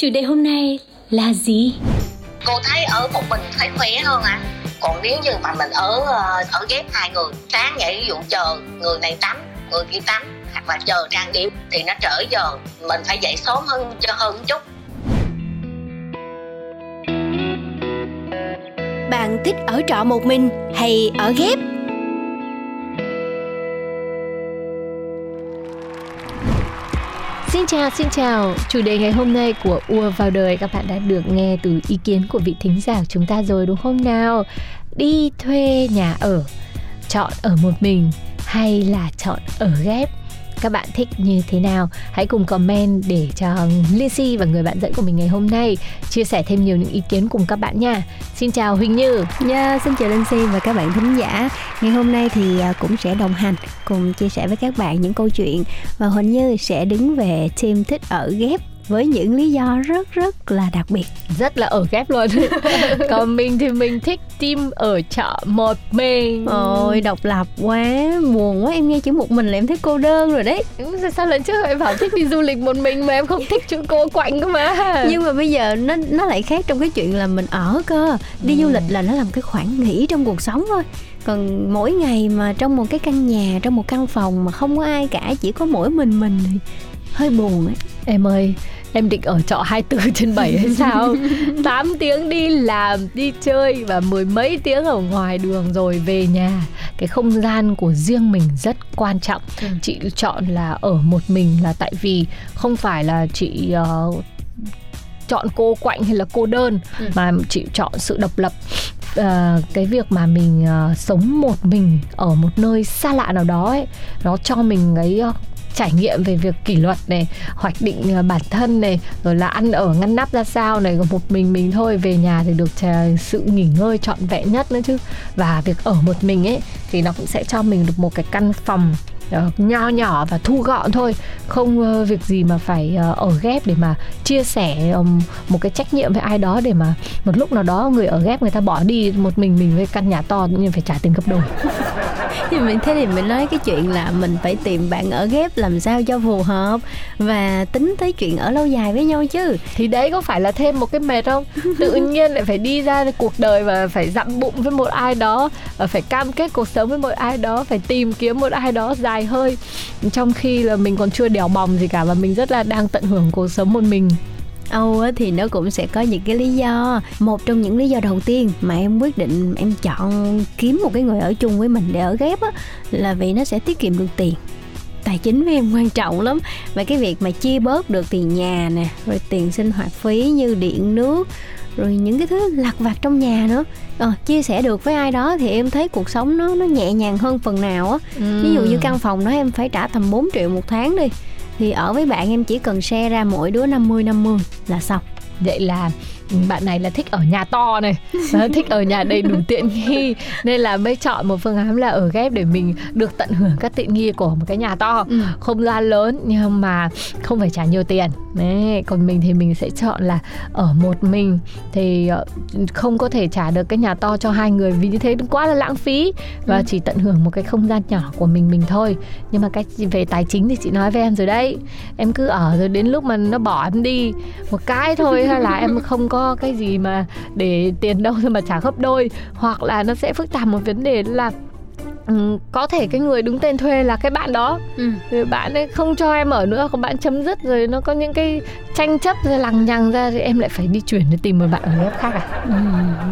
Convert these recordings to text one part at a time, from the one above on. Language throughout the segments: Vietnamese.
Chủ đề hôm nay là gì? Cô thấy ở một mình thấy khỏe hơn ạ còn nếu như mà mình ở ờ, ở ghép hai người sáng dậy ví dụ chờ người này tắm người kia tắm hoặc là chờ trang điểm thì nó trễ giờ mình phải dậy sớm hơn cho hơn chút. Bạn thích ở trọ một mình hay ở ghép? Xin chào, xin chào. Chủ đề ngày hôm nay của Ua vào đời các bạn đã được nghe từ ý kiến của vị thính giả chúng ta rồi đúng không nào? Đi thuê nhà ở, chọn ở một mình hay là chọn ở ghép? Các bạn thích như thế nào? Hãy cùng comment để cho Lizzy và người bạn dẫn của mình ngày hôm nay chia sẻ thêm nhiều những ý kiến cùng các bạn nha. Xin chào Huỳnh Như. Yeah, xin chào Linh và các bạn thính giả. Ngày hôm nay thì à, cũng sẽ đồng hành cùng chia sẻ với các bạn những câu chuyện và Huỳnh Như sẽ đứng về team thích ở ghép với những lý do rất rất là đặc biệt. Rất là ở ghép luôn. Còn mình thì mình thích team ở trọ một mình. Ôi độc lập quá, buồn quá em nghe chữ một mình là em thấy cô đơn rồi đấy. sao lần trước em bảo thích đi du lịch một mình mà em không thích chữ cô quạnh cơ mà Nhưng mà bây giờ nó nó lại khác trong cái chuyện là mình ở cơ. Đi du lịch là nó làm cái khoảng nghỉ trong cuộc sống thôi. Còn mỗi ngày mà trong một cái căn nhà, trong một căn phòng mà không có ai cả, chỉ có mỗi mình mình thì hơi buồn ấy. em ơi em định ở trọ 24 trên 7 hay sao 8 tiếng đi làm đi chơi và mười mấy tiếng ở ngoài đường rồi về nhà cái không gian của riêng mình rất quan trọng Ừ. chị chọn là ở một mình là tại vì không phải là chị ờ, chọn cô quạnh hay là cô đơn Ừ. mà chị chọn sự độc lập Ờ, cái việc mà mình ờ, sống một mình ở một nơi xa lạ nào đó ấy nó cho mình cái trải nghiệm về việc kỷ luật này hoạch định à, bản thân này rồi là ăn ở ngăn nắp ra sao này một mình mình thôi về nhà thì được à, sự nghỉ ngơi trọn vẹn nhất nữa chứ. Và việc ở một mình ấy thì nó cũng sẽ cho mình được một cái căn phòng à, nho nhỏ và thu gọn thôi. Không uh, việc gì mà phải uh, ở ghép để mà chia sẻ um, một cái trách nhiệm với ai đó để mà một lúc nào đó người ở ghép người ta bỏ đi một mình mình với căn nhà to tự nhiên phải trả tiền gấp đôi thì mình, thế thì mình nói cái chuyện là mình phải tìm bạn ở ghép làm sao cho phù hợp và tính tới chuyện ở lâu dài với nhau chứ. Thì đấy, có phải là thêm một cái mệt không? Tự nhiên lại phải đi ra cuộc đời và phải dặm bụng với một ai đó, và phải cam kết cuộc sống với một ai đó, phải tìm kiếm một ai đó dài hơi. Trong khi là mình còn chưa đèo bòng gì cả và mình rất là đang tận hưởng cuộc sống một mình. Âu thì nó cũng sẽ có những cái lý do. Một trong những lý do đầu tiên mà em quyết định em chọn kiếm một cái người ở chung với mình để ở ghép á là vì nó sẽ tiết kiệm được tiền. Tài chính với em quan trọng lắm. Và cái việc mà chia bớt được tiền nhà nè rồi tiền sinh hoạt phí như điện nước rồi những cái thứ lặt vặt trong nhà nữa. Ờ, chia sẻ được với ai đó thì em thấy cuộc sống nó nó nhẹ nhàng hơn phần nào á. Ví dụ như căn phòng đó em phải trả tầm 4 triệu một tháng đi thì ở với bạn em chỉ cần share ra mỗi đứa 50 50 là xong. Vậy là bạn này là thích ở nhà to này. Thích ở nhà đầy đủ tiện nghi. Nên là mới chọn một phương án là ở ghép để mình được tận hưởng các tiện nghi của một cái nhà to. Ừ. không gian lớn nhưng mà không phải trả nhiều tiền đấy còn mình thì mình sẽ chọn là ở một mình. Thì ờ, không có thể trả được cái nhà to cho hai người vì như thế quá là lãng phí. Và Ừ. chỉ tận hưởng một cái không gian nhỏ của mình mình thôi. Nhưng mà cái về tài chính thì chị nói với em rồi đấy. Em cứ ở rồi đến lúc mà nó bỏ em đi. Một cái thôi hay là em không có cái gì mà để tiền đâu mà trả gấp đôi. Hoặc là nó sẽ phức tạp một vấn đề là ừ, có thể cái người đứng tên thuê là cái bạn đó ừ. rồi bạn ấy không cho em ở nữa còn bạn chấm dứt rồi nó có những cái tranh chấp rồi lằng nhằng ra thì em lại phải đi chuyển để tìm một bạn ở ghép khác à Ừ,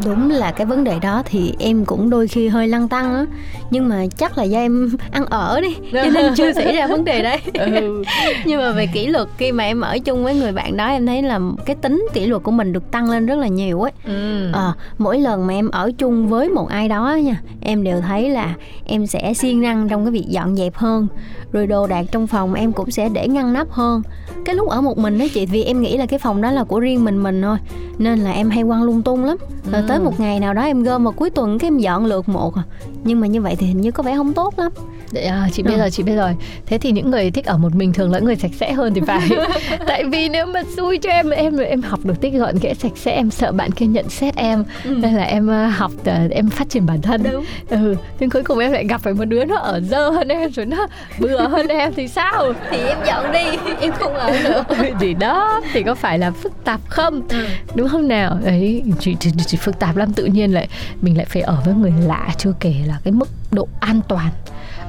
đúng là cái vấn đề đó thì em cũng đôi khi hơi lăn tăng á nhưng mà chắc là do em ăn ở đi cho nên chưa xảy ra vấn đề đấy ừ. nhưng mà về kỷ luật khi mà em ở chung với người bạn đó em thấy là cái tính kỷ luật của mình được tăng lên rất là nhiều ấy Ừ. Ờ, mỗi lần mà em ở chung với một ai đó nha em đều thấy là em sẽ siêng năng trong cái việc dọn dẹp hơn. Rồi đồ đạc trong phòng em cũng sẽ để ngăn nắp hơn. Cái lúc ở một mình đó chị vì em nghĩ là cái phòng đó là của riêng mình mình thôi nên là em hay quăng lung tung lắm. Rồi tới một ngày nào đó em gom vào cuối tuần cái em dọn lượt một à. nhưng mà như vậy thì hình như có vẻ không tốt lắm. Để, à, chị biết Ừ. rồi chị biết rồi. Thế thì những người thích ở một mình thường là người sạch sẽ hơn thì phải. Tại vì nếu mà xui cho em em em học được tích gọn ghẽ sạch sẽ em sợ bạn kia nhận xét em. Nên là em ờ, học ờ, em phát triển bản thân. Đúng. ừ nhưng cuối cùng em lại gặp phải một đứa nó ở dơ hơn em rồi nó bừa hơn em thì sao? Thì em dọn đi em không ở nữa. Thì đó thì có phải là phức tạp không? Đúng không nào? Đấy chỉ, chỉ, chỉ phức tạp lắm tự nhiên lại mình lại phải ở với người lạ chưa kể là cái mức độ an toàn.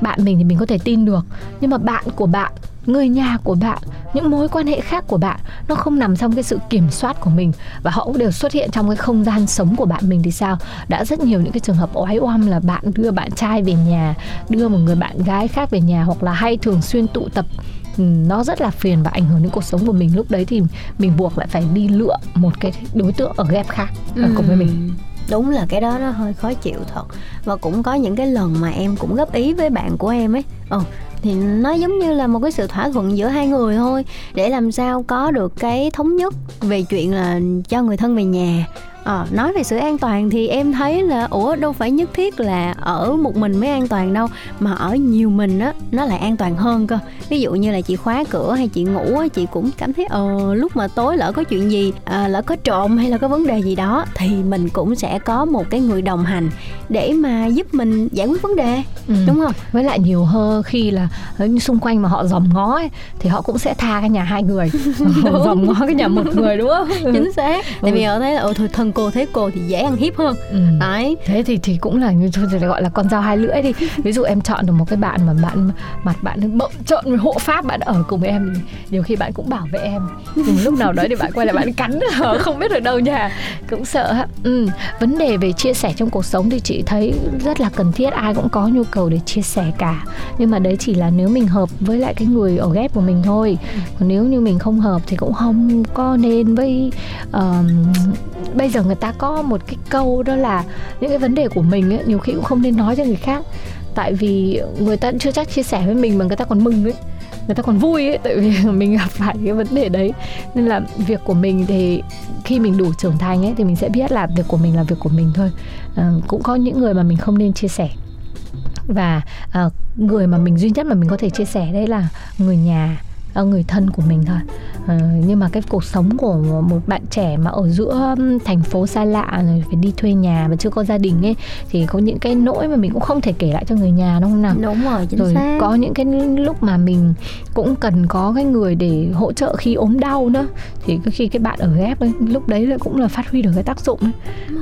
Bạn mình thì mình có thể tin được nhưng mà bạn của bạn người nhà của bạn những mối quan hệ khác của bạn nó không nằm trong cái sự kiểm soát của mình. Và họ cũng đều xuất hiện trong cái không gian sống của bạn mình thì sao? Đã rất nhiều những cái trường hợp oái oăm là bạn đưa bạn trai về nhà đưa một người bạn gái khác về nhà hoặc là hay thường xuyên tụ tập. Ừ, nó rất là phiền và ảnh hưởng đến cuộc sống của mình. Lúc đấy thì mình buộc lại phải đi lựa một cái đối tượng ở ghép khác ở cùng với mình. Ừ. đúng là cái đó nó hơi khó chịu thật. Và cũng có những cái lần mà em cũng góp ý với bạn của em ấy. Ờ thì nó giống như là một cái sự thỏa thuận giữa hai người thôi, để làm sao có được cái thống nhất về chuyện là cho người thân về nhà. Ờ, nói về sự an toàn thì em thấy là ủa đâu phải nhất thiết là ở một mình mới an toàn đâu mà ở nhiều mình á nó lại an toàn hơn cơ. Ví dụ như là chị khóa cửa hay chị ngủ á chị cũng cảm thấy ờ lúc mà tối lỡ có chuyện gì à, lỡ có trộm hay là có vấn đề gì đó thì mình cũng sẽ có một cái người đồng hành để mà giúp mình giải quyết vấn đề Ừ. đúng không? Với lại nhiều hơn khi là ờ, xung quanh mà họ dòm ngó ấy, thì họ cũng sẽ tha cái nhà hai người. Dòm ngó cái nhà một người đúng không? Chính xác. Tại Ừ. vì họ thấy là ồ thôi thân cô thế cô thì dễ ăn hiếp hơn. Ừ. đấy. Thế thì thì cũng là như thôi thì gọi là con dao hai lưỡi đi. Ví dụ em chọn được một cái bạn mà bạn mặt bạn bậm trợn với hộ pháp bạn ở cùng với em thì nhiều khi bạn cũng bảo vệ em. Nhưng lúc nào đó thì bạn quay lại bạn cắn không biết ở đâu nha. Cũng sợ ừ. vấn đề về chia sẻ trong cuộc sống thì chị thấy rất là cần thiết ai cũng có nhu cầu để chia sẻ cả. Nhưng mà đấy chỉ là nếu mình hợp với lại cái người ở ghép của mình thôi. Còn nếu như mình không hợp thì cũng không có nên với ờm, bây giờ người ta có một cái câu đó là những cái vấn đề của mình ấy, nhiều khi cũng không nên nói cho người khác. Tại vì người ta chưa chắc chia sẻ với mình mà người ta còn mừng ấy người ta còn vui ấy tại vì mình gặp phải cái vấn đề đấy. Nên là việc của mình thì khi mình đủ trưởng thành ấy thì mình sẽ biết là việc của mình là việc của mình thôi. À, cũng có những người mà mình không nên chia sẻ. Và à, người mà mình duy nhất mà mình có thể chia sẻ đấy là người nhà người thân của mình thôi. Ờ, nhưng mà cái cuộc sống của một bạn trẻ mà ở giữa thành phố xa lạ rồi phải đi thuê nhà và chưa có gia đình ấy thì có những cái nỗi mà mình cũng không thể kể lại cho người nhà đúng không nào? Đúng rồi chính rồi xác. có những cái lúc mà mình cũng cần có cái người để hỗ trợ khi ốm đau nữa thì khi cái bạn ở ghép ấy lúc đấy là cũng là phát huy được cái tác dụng ấy.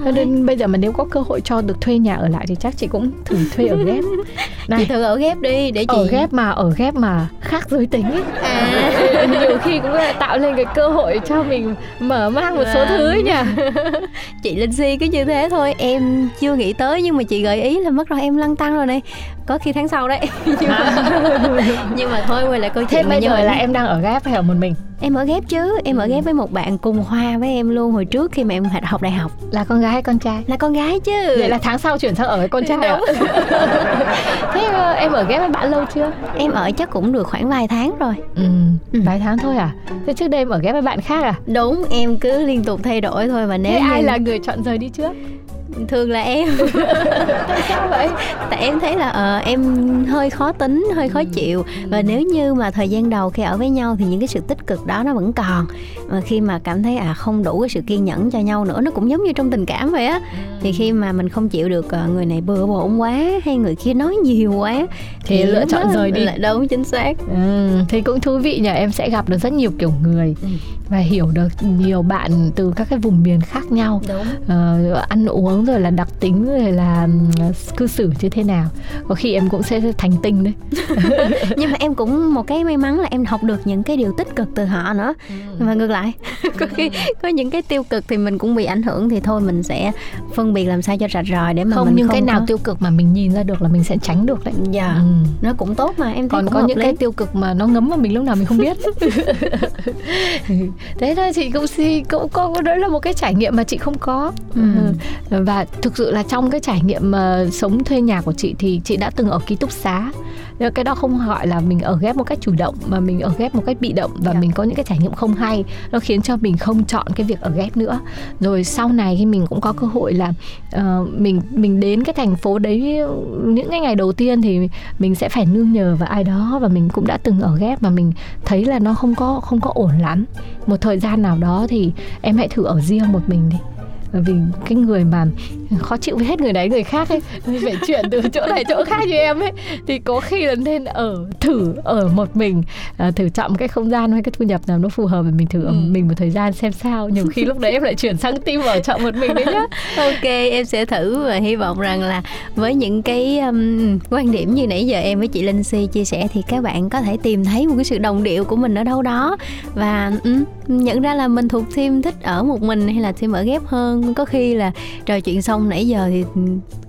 Cho nên bây giờ mà nếu có cơ hội cho được thuê nhà ở lại thì chắc chị cũng thử thuê ở ghép. Chị này. thử ở ghép đi để chị ở ghép mà ở ghép mà khác giới tính ấy. À nhiều khi cũng là tạo lên cái cơ hội cho mình mở mang một số Vâng. thứ ấy nha chị linh si cứ như thế thôi em chưa nghĩ tới nhưng mà chị gợi ý là mất rồi em lăn tăng rồi này. Có khi tháng sau đấy. Nhưng mà, nhưng mà thôi quay lại câu thế chuyện mà bây giờ là em đang ở ghép hay ở một mình em ở ghép chứ em ở ghép với một bạn cùng khoa với em luôn hồi trước khi mà em học đại học. Là con gái hay con trai? Là con gái chứ. Vậy là tháng sau chuyển sang ở với con trai ạ. Thế ờ, em ở ghép với bạn lâu chưa? Em ở chắc cũng được khoảng vài tháng rồi. Ừ, Ừ. vài tháng thôi à? Thế trước đây em ở ghép với bạn khác à? Đúng em cứ liên tục thay đổi thôi và nếu thế như ai là người chọn rời đi trước thường là em. Tại sao vậy tại em thấy là ờ, em hơi khó tính hơi khó chịu. Và nếu như mà thời gian đầu khi ở với nhau thì những cái sự tích cực đó nó vẫn còn. Mà khi mà cảm thấy à không đủ cái sự kiên nhẫn cho nhau nữa nó cũng giống như trong tình cảm vậy á. Thì khi mà mình không chịu được ờ, người này bừa bộn quá hay người kia nói nhiều quá Thì lựa lúc chọn rời đi. lại đúng chính xác. Ừ, thì cũng thú vị nhỉ em sẽ gặp được rất nhiều kiểu người Ừ. và hiểu được nhiều bạn từ các cái vùng miền khác nhau. Đúng. Ờ, ăn uống hướng rồi là đặc tính rồi là cư xử như thế nào có khi em cũng sẽ thành tinh đấy nhưng mà em cũng một cái may mắn là em học được những cái điều tích cực từ họ nữa mà ngược lại có khi có những cái tiêu cực thì mình cũng bị ảnh hưởng thì thôi mình sẽ phân biệt làm sao cho rạch ròi để mà không mình nhưng không cái nào có... tiêu cực mà mình nhìn ra được là mình sẽ tránh được đấy dạ ừ. nó cũng tốt mà em thấy còn có những lý. cái tiêu cực mà nó ngấm vào mình lúc nào mình không biết thế thôi chị cũng cũng có đấy là một cái trải nghiệm mà chị không có Ừ. Ừ. và thực sự là trong cái trải nghiệm mà sống thuê nhà của chị thì chị đã từng ở ký túc xá. Nhưng cái đó không gọi là mình ở ghép một cách chủ động mà mình ở ghép một cách bị động và Dạ. mình có những cái trải nghiệm không hay. Nó khiến cho mình không chọn cái việc ở ghép nữa. Rồi sau này khi mình cũng có cơ hội là ờ, mình mình đến cái thành phố đấy những cái ngày đầu tiên thì mình sẽ phải nương nhờ vào ai đó và mình cũng đã từng ở ghép và mình thấy là nó không có không có ổn lắm. Một thời gian nào đó thì em hãy thử ở riêng một mình đi bởi vì cái người mà khó chịu với hết người đấy người khác ấy. Phải chuyển từ chỗ này chỗ khác như em ấy. Thì có khi là nên ở thử ở một mình à, thử chọn một cái không gian hay cái thu nhập nào nó phù hợp để mình thử ở Ừ. mình một thời gian xem sao. Nhiều khi lúc đấy em lại chuyển sang team ở chọn một mình đấy nhá. Ok em sẽ thử và hy vọng rằng là với những cái um, quan điểm như nãy giờ em với chị Linh Si chia sẻ thì các bạn có thể tìm thấy một cái sự đồng điệu của mình ở đâu đó. Và um, nhận ra là mình thuộc team thích ở một mình hay là team ở ghép hơn. Có khi là trò chuyện xong nãy giờ thì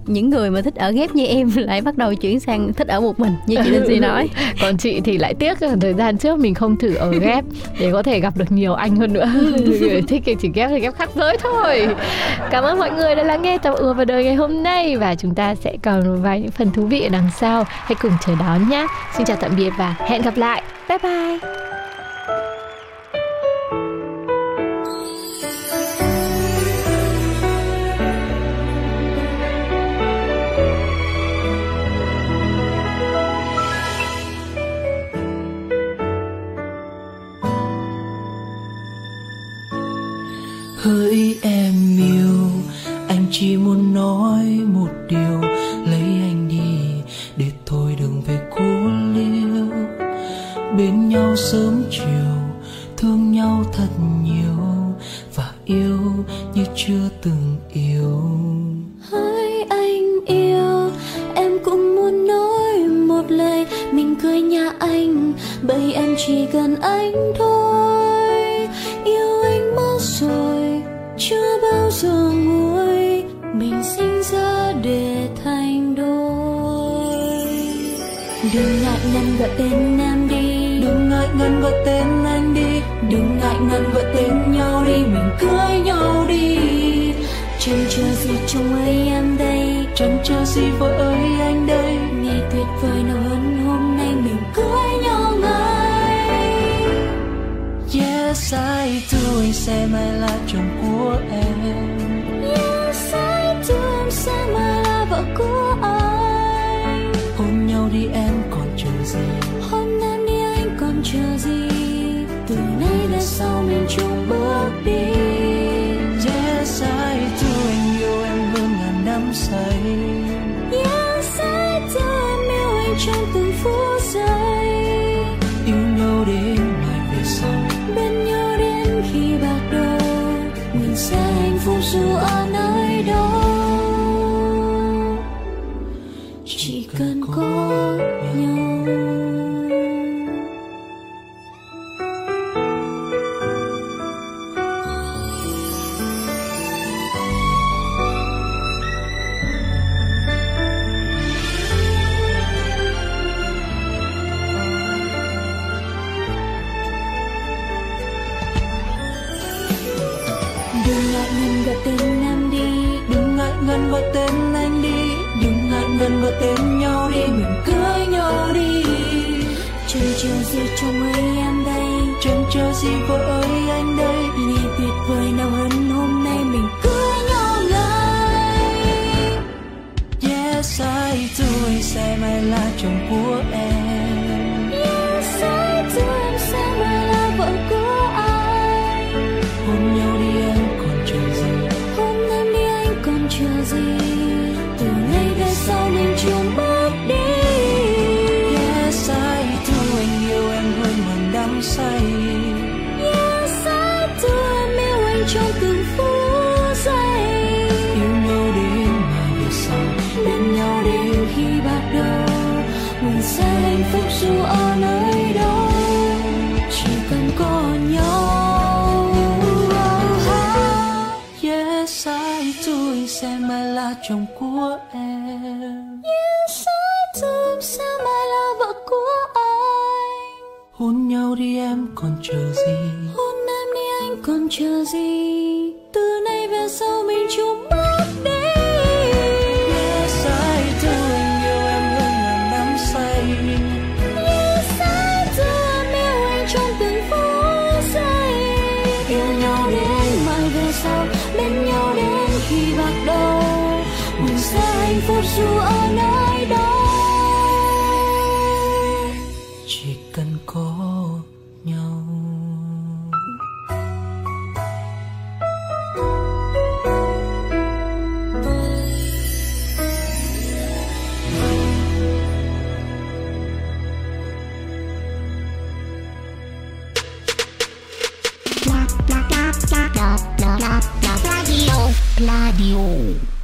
những người mà thích ở ghép như em lại bắt đầu chuyển sang thích ở một mình như chị Linh Si nói. Còn chị thì lại tiếc là thời gian trước mình không thử ở ghép để có thể gặp được nhiều anh hơn nữa. Người thích thì chỉ ghép thì ghép khác giới thôi. Cảm ơn mọi người đã lắng nghe tập ùa vào đời ngày hôm nay và chúng ta sẽ còn một vài những phần thú vị ở đằng sau. Hãy cùng chờ đón nhé. Xin chào tạm biệt và hẹn gặp lại. Bye bye bởi em chỉ cần anh thôi. Yêu anh mất rồi, chưa bao giờ nguôi. Mình sinh ra để thành đôi. Đừng ngại ngần gọi tên em đi. Đừng ngại ngần gọi tên anh đi. Đừng ngại ngần gọi tên nhau đi. Mình cưới nhau đi. Chẳng chờ gì trông ấy em đây. Chẳng chờ gì vợ ơi anh đây. Ngày tuyệt vời nào sẽ mãi là chồng của em. Yes I do em sẽ mãi là vợ của anh. Hôn nhau đi em còn chờ gì? Hôm nay đi anh còn chờ gì? Từ nay về sau mình chung bước đi. Yes I do anh yêu em hơn ngàn năm say. Yes I do em yêu anh trong từng phút giây hạnh phúc gọi tên anh đi. Đừng ngại ngần gọi tên nhau đi. Mình cưới nhau đi. Trời chiều gì trong ấy em đây. Chẳng chờ gì vợ ơi anh đây. Ngày tuyệt vời nào hơn hôm nay. Mình cưới nhau ngay yes, I do. Say mày là chồng của em. sẽ hạnh phúc dù ở nơi đâu, chỉ cần có nhau. Yes, I do, sẽ mãi là chồng của em. Yes, I do, sẽ mãi là vợ của anh. Hôn nhau đi em, còn chờ gì? Hôn em đi anh, còn chờ gì? ディオ。